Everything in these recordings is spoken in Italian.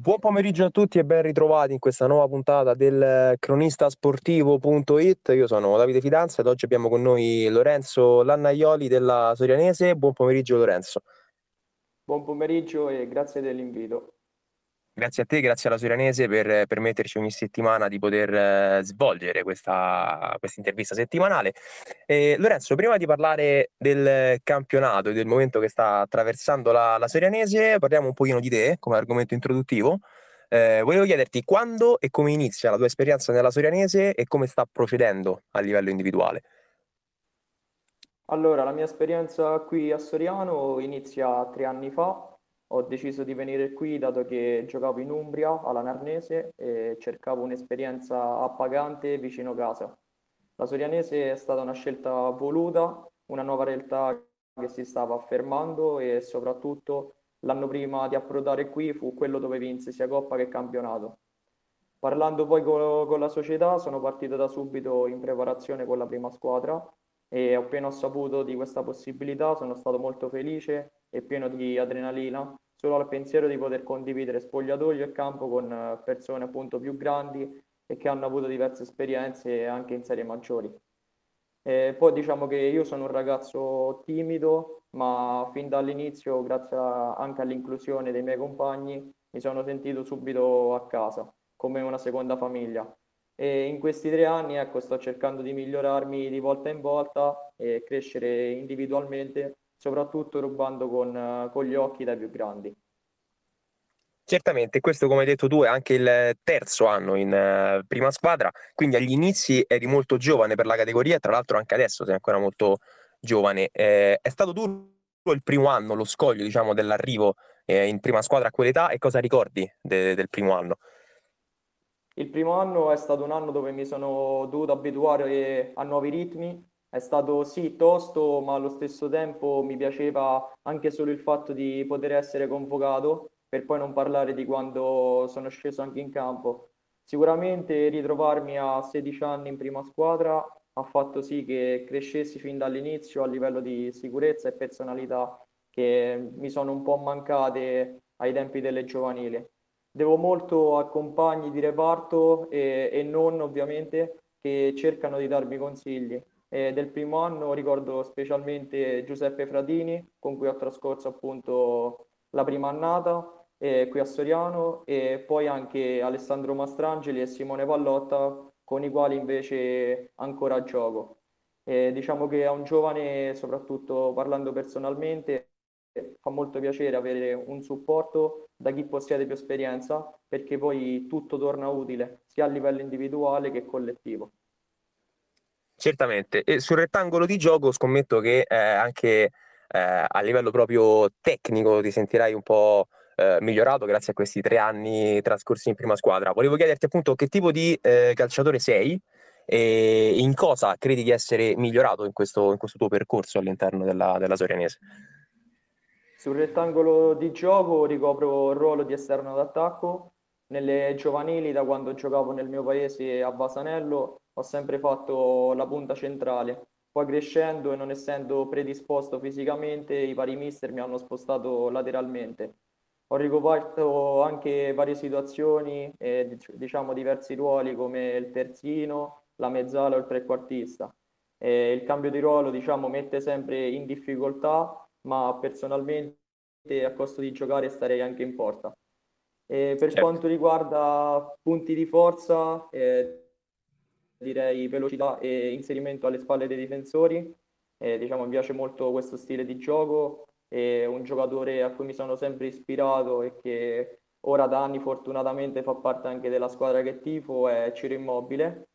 Buon pomeriggio a tutti e ben ritrovati in questa nuova puntata del cronistasportivo.it. Io sono Davide Fidanza ed oggi abbiamo con noi Lorenzo Lannaioli della Sorianese. Buon pomeriggio Lorenzo. Buon pomeriggio e grazie dell'invito. Grazie a te, grazie alla Sorianese per permetterci ogni settimana di poter eh, svolgere questa, intervista settimanale. Eh, Lorenzo, prima di parlare del campionato e del momento che sta attraversando la, la Sorianese, parliamo un pochino di te come argomento introduttivo. Eh, volevo chiederti quando e come inizia la tua esperienza nella Sorianese e come sta procedendo a livello individuale. Allora, la mia esperienza qui a Soriano inizia tre anni fa ho deciso di venire qui dato che giocavo in Umbria, alla Narnese, e cercavo un'esperienza appagante vicino casa. La Sorianese è stata una scelta voluta, una nuova realtà che si stava affermando e soprattutto l'anno prima di approdare qui fu quello dove vinse sia Coppa che campionato. Parlando poi con, con la società sono partito da subito in preparazione con la prima squadra e appena ho saputo di questa possibilità sono stato molto felice e pieno di adrenalina solo al pensiero di poter condividere spogliatoio e campo con eh, persone appunto più grandi e che hanno avuto diverse esperienze anche in serie maggiori. E poi diciamo che io sono un ragazzo timido, ma fin dall'inizio, grazie anche all'inclusione dei miei compagni, mi sono sentito subito a casa, come una seconda famiglia. E in questi tre anni ecco, sto cercando di migliorarmi di volta in volta e crescere individualmente soprattutto rubando con, con gli occhi dai più grandi. Certamente, questo come hai detto tu è anche il terzo anno in uh, prima squadra, quindi agli inizi eri molto giovane per la categoria tra l'altro anche adesso sei ancora molto giovane. Eh, è stato duro il primo anno, lo scoglio diciamo, dell'arrivo eh, in prima squadra a quell'età e cosa ricordi de- del primo anno? Il primo anno è stato un anno dove mi sono dovuto abituare a nuovi ritmi, è stato sì tosto, ma allo stesso tempo mi piaceva anche solo il fatto di poter essere convocato, per poi non parlare di quando sono sceso anche in campo. Sicuramente ritrovarmi a 16 anni in prima squadra ha fatto sì che crescessi fin dall'inizio a livello di sicurezza e personalità che mi sono un po' mancate ai tempi delle giovanili. Devo molto a compagni di reparto e, e non ovviamente che cercano di darmi consigli eh, del primo anno ricordo specialmente Giuseppe Fratini, con cui ho trascorso appunto la prima annata eh, qui a Soriano, e poi anche Alessandro Mastrangeli e Simone Pallotta, con i quali invece ancora gioco. Eh, diciamo che a un giovane, soprattutto parlando personalmente, fa molto piacere avere un supporto da chi possiede più esperienza, perché poi tutto torna utile, sia a livello individuale che collettivo. Certamente, e sul rettangolo di gioco scommetto che eh, anche eh, a livello proprio tecnico ti sentirai un po' eh, migliorato grazie a questi tre anni trascorsi in prima squadra. Volevo chiederti appunto che tipo di eh, calciatore sei e in cosa credi di essere migliorato in questo, in questo tuo percorso all'interno della, della Sorianese. Sul rettangolo di gioco ricopro il ruolo di esterno d'attacco. Nelle giovanili, da quando giocavo nel mio paese a Basanello, ho sempre fatto la punta centrale. Poi crescendo e non essendo predisposto fisicamente, i vari mister mi hanno spostato lateralmente. Ho ricoperto anche varie situazioni e diciamo diversi ruoli come il terzino, la mezzala o il trequartista. E il cambio di ruolo diciamo, mette sempre in difficoltà, ma personalmente a costo di giocare starei anche in porta. E per certo. quanto riguarda punti di forza, eh, direi velocità e inserimento alle spalle dei difensori. Eh, diciamo, mi piace molto questo stile di gioco. È un giocatore a cui mi sono sempre ispirato e che ora da anni fortunatamente fa parte anche della squadra che tifo, è Ciro Immobile.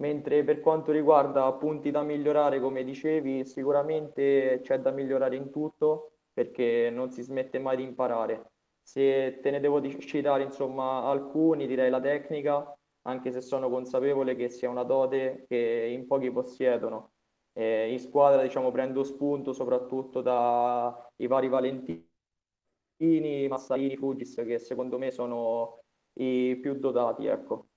Mentre per quanto riguarda punti da migliorare, come dicevi, sicuramente c'è da migliorare in tutto perché non si smette mai di imparare. Se te ne devo citare insomma alcuni, direi la tecnica, anche se sono consapevole che sia una dote che in pochi possiedono. Eh, in squadra diciamo, prendo spunto soprattutto dai vari Valentini, Massarini, Fugis, che secondo me sono i più dotati. Ecco.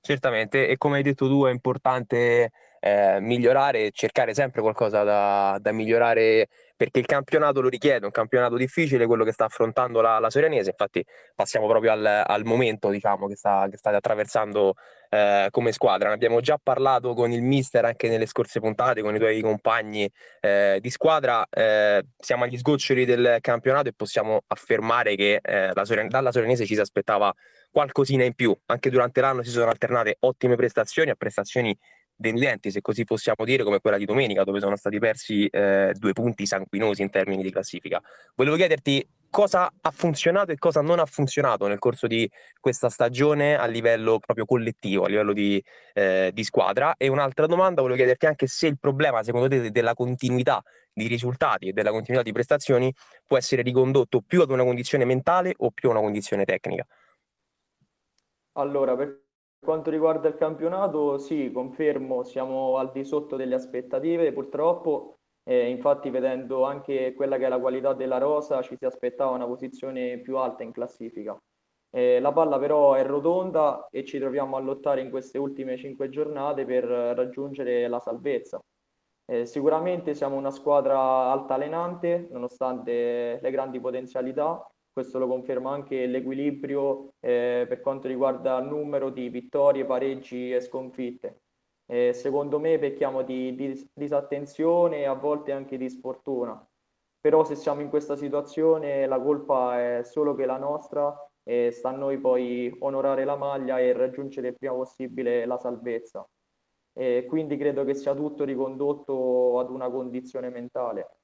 Certamente, e come hai detto tu è importante eh, migliorare cercare sempre qualcosa da, da, migliorare perché il campionato lo richiede, un campionato difficile, quello che sta affrontando la, la Sorianese, infatti passiamo proprio al, al momento diciamo, che, sta, che state attraversando eh, come squadra. Ne abbiamo già parlato con il mister anche nelle scorse puntate, con i tuoi compagni eh, di squadra, eh, siamo agli sgoccioli del campionato e possiamo affermare che eh, Sorian- dalla Sorianese ci si aspettava qualcosina in più, anche durante l'anno si sono alternate ottime prestazioni a prestazioni deludenti, se così possiamo dire, come quella di domenica, dove sono stati persi eh, due punti sanguinosi in termini di classifica. Volevo chiederti cosa ha funzionato e cosa non ha funzionato nel corso di questa stagione a livello proprio collettivo, a livello di, eh, di squadra. E un'altra domanda, volevo chiederti anche se il problema, secondo te, della continuità di risultati e della continuità di prestazioni può essere ricondotto più ad una condizione mentale o più a una condizione tecnica. Allora, per quanto riguarda il campionato, sì, confermo, siamo al di sotto delle aspettative, purtroppo. Eh, infatti, vedendo anche quella che è la qualità della rosa, ci si aspettava una posizione più alta in classifica. Eh, la palla però è rotonda e ci troviamo a lottare in queste ultime cinque giornate per raggiungere la salvezza. Eh, sicuramente siamo una squadra altalenante, nonostante le grandi potenzialità, questo lo conferma anche l'equilibrio eh, per quanto riguarda il numero di vittorie, pareggi e sconfitte. Eh, secondo me pecchiamo di, di disattenzione e a volte anche di sfortuna. Però se siamo in questa situazione la colpa è solo che la nostra e sta a noi poi onorare la maglia e raggiungere il prima possibile la salvezza. E quindi credo che sia tutto ricondotto ad una condizione mentale.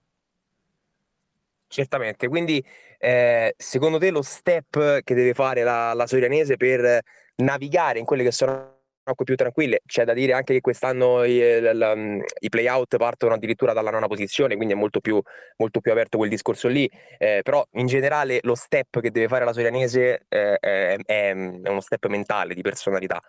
Certamente, quindi eh, secondo te lo step che deve fare la, la Sorianese per navigare in quelle che sono acque più tranquille, c'è da dire anche che quest'anno i, la, i play-out partono addirittura dalla nona posizione, quindi è molto più, molto più aperto quel discorso lì, eh, però in generale lo step che deve fare la Sorianese eh, è, è uno step mentale, di personalità.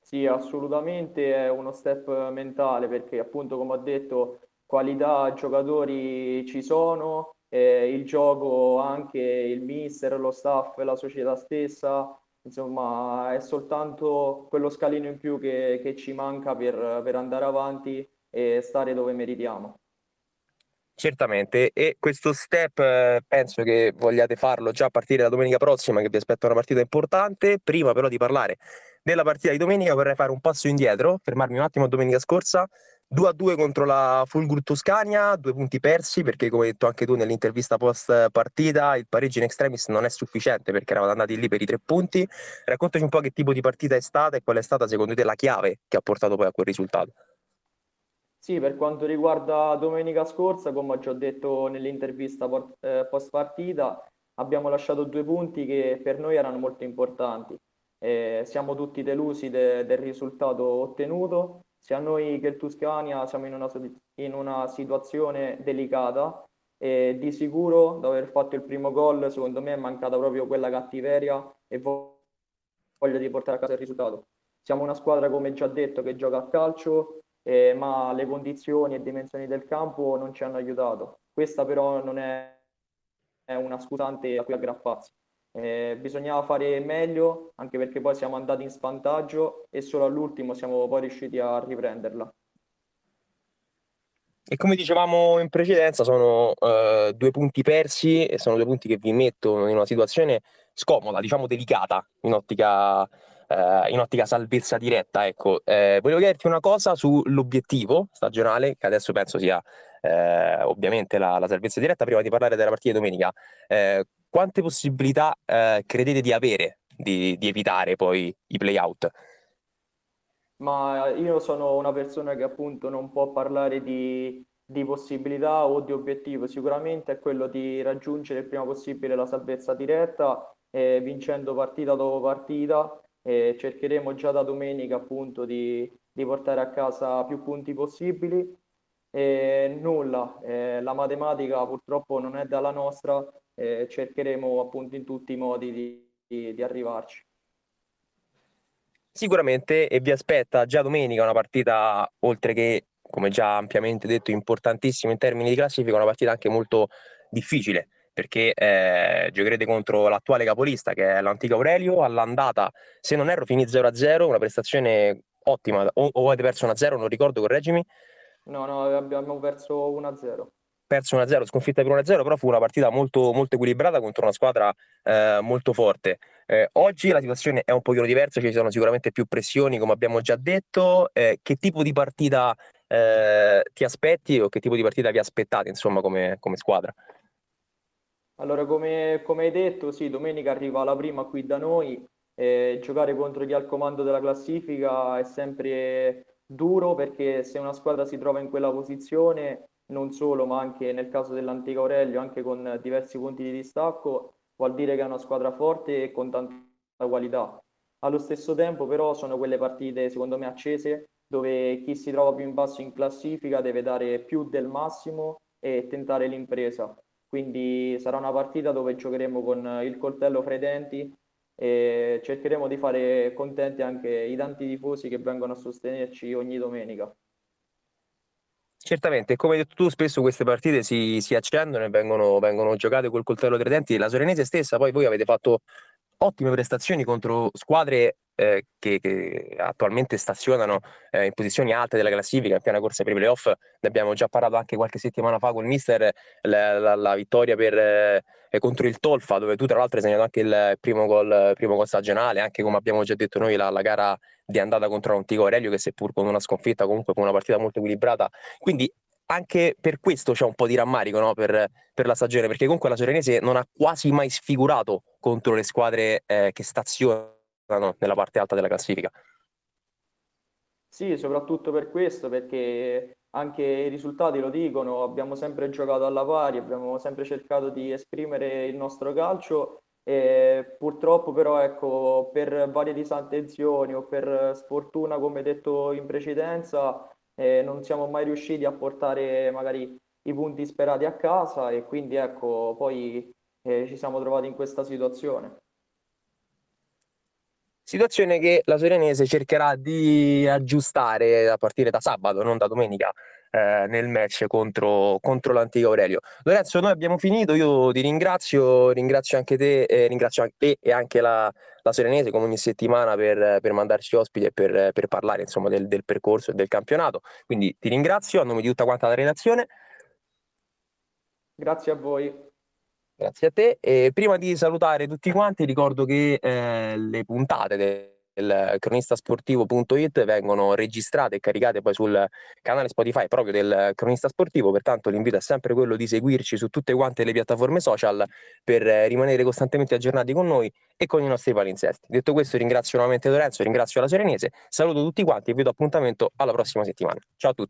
Sì, assolutamente è uno step mentale perché appunto come ho detto qualità giocatori ci sono, eh, il gioco anche il mister, lo staff, la società stessa, insomma è soltanto quello scalino in più che, che ci manca per, per andare avanti e stare dove meritiamo. Certamente, e questo step eh, penso che vogliate farlo già a partire da domenica prossima, che vi aspetta una partita importante. Prima però di parlare della partita di domenica vorrei fare un passo indietro, fermarmi un attimo a domenica scorsa 2 a 2 contro la Fulgur Toscania, due punti persi perché come hai detto anche tu nell'intervista post partita il pareggio in extremis non è sufficiente perché eravate andati lì per i tre punti. Raccontaci un po' che tipo di partita è stata e qual è stata secondo te la chiave che ha portato poi a quel risultato. Sì, per quanto riguarda domenica scorsa, come ho già detto nell'intervista eh, post partita, abbiamo lasciato due punti che per noi erano molto importanti. Eh, siamo tutti delusi de- del risultato ottenuto sia noi che il Tuscania siamo in una, in una situazione delicata e di sicuro dopo aver fatto il primo gol secondo me è mancata proprio quella cattiveria e voglia di portare a casa il risultato. Siamo una squadra come già detto che gioca a calcio eh, ma le condizioni e dimensioni del campo non ci hanno aiutato. Questa però non è, è una scusante a cui aggrapparsi. Eh, bisognava fare meglio anche perché poi siamo andati in svantaggio e solo all'ultimo siamo poi riusciti a riprenderla. E come dicevamo in precedenza, sono uh, due punti persi e sono due punti che vi mettono in una situazione scomoda, diciamo delicata, in ottica, uh, in ottica salvezza diretta. Ecco, eh, volevo chiederti una cosa sull'obiettivo stagionale, che adesso penso sia eh, ovviamente la, la, salvezza diretta, prima di parlare della partita di domenica. Eh, quante possibilità eh, credete di avere di, di evitare poi i play-out? Ma io sono una persona che appunto non può parlare di, di possibilità o di obiettivo, sicuramente è quello di raggiungere il prima possibile la salvezza diretta, eh, vincendo partita dopo partita. Eh, cercheremo già da domenica appunto di, di, portare a casa più punti possibili. E nulla, eh, la matematica purtroppo non è dalla nostra, eh, cercheremo appunto in tutti i modi di, di, di arrivarci. Sicuramente e vi aspetta già domenica una partita oltre che come già ampiamente detto importantissima in termini di classifica, una partita anche molto difficile perché eh, giocherete contro l'attuale capolista che è l'antico Aurelio all'andata se non erro finì 0-0 una prestazione ottima, o, o avete perso 1-0, non ricordo, correggimi. No, no, abbiamo perso 1-0 perso 1-0, sconfitta per 1-0, però fu una partita molto, molto equilibrata contro una squadra eh, molto forte. Eh, oggi la situazione è un pochino diversa, ci sono sicuramente più pressioni, come abbiamo già detto. Eh, che tipo di partita eh, ti aspetti o che tipo di partita vi aspettate, insomma, come, come squadra? Allora, come, come, hai detto, sì, domenica arriva la prima qui da noi. giocare contro chi ha il comando della classifica è sempre duro perché se una squadra si trova in quella posizione non solo, ma anche nel caso dell'Antica Aurelio, anche con diversi punti di distacco, vuol dire che è una squadra forte e con tanta qualità. Allo stesso tempo, però, sono quelle partite, secondo me, accese, dove chi si trova più in basso in classifica deve dare più del massimo e tentare l'impresa. Quindi sarà una partita dove giocheremo con il coltello fra i denti e cercheremo di fare contenti anche i tanti tifosi che vengono a sostenerci ogni domenica. Certamente, come hai detto tu, spesso queste partite si, si accendono e vengono, vengono giocate col coltello tra i denti. La Sorenese stessa, poi voi avete fatto ottime prestazioni contro squadre eh, che, che, attualmente stazionano eh, in posizioni alte della classifica, in piena corsa per i playoff. Ne abbiamo già parlato anche qualche settimana fa con il mister, la, la, la vittoria per, eh, contro il Tolfa, dove tu tra l'altro hai segnato anche il primo gol, primo gol stagionale, anche come abbiamo già detto noi la, la gara di andata contro l'Antico Aurelio, che seppur con una sconfitta comunque con una partita molto equilibrata. Quindi anche per questo c'è un po' di rammarico no? per, per, la stagione, perché comunque la Sorenese non ha quasi mai sfigurato contro le squadre eh, che stazionano nella parte alta della classifica. Sì, soprattutto per questo, perché anche i risultati lo dicono, abbiamo sempre giocato alla pari, abbiamo sempre cercato di esprimere il nostro calcio e purtroppo però ecco, per varie disattenzioni o per sfortuna, come detto in precedenza, eh, non siamo mai riusciti a portare magari i punti sperati a casa e quindi ecco, poi eh, ci siamo trovati in questa situazione. Situazione che la Sorenese cercherà di aggiustare a partire da sabato, non da domenica, eh, nel match contro, contro l'Antico Aurelio. Lorenzo, noi abbiamo finito, io ti ringrazio, ringrazio anche te, eh, ringrazio anche te e anche la, la Serenese come ogni settimana per, per mandarci ospiti e per, per parlare insomma, del, del percorso e del campionato. Quindi ti ringrazio a nome di tutta quanta la redazione. Grazie a voi. Grazie a te. E prima di salutare tutti quanti, ricordo che eh, le puntate del cronistasportivo.it vengono registrate e caricate poi sul canale Spotify proprio del Cronista Sportivo, pertanto l'invito è sempre quello di seguirci su tutte quante le piattaforme social per rimanere costantemente aggiornati con noi e con i nostri palinsesti. Detto questo ringrazio nuovamente Lorenzo, ringrazio la Serenese, saluto tutti quanti e vi do appuntamento alla prossima settimana. Ciao a tutti.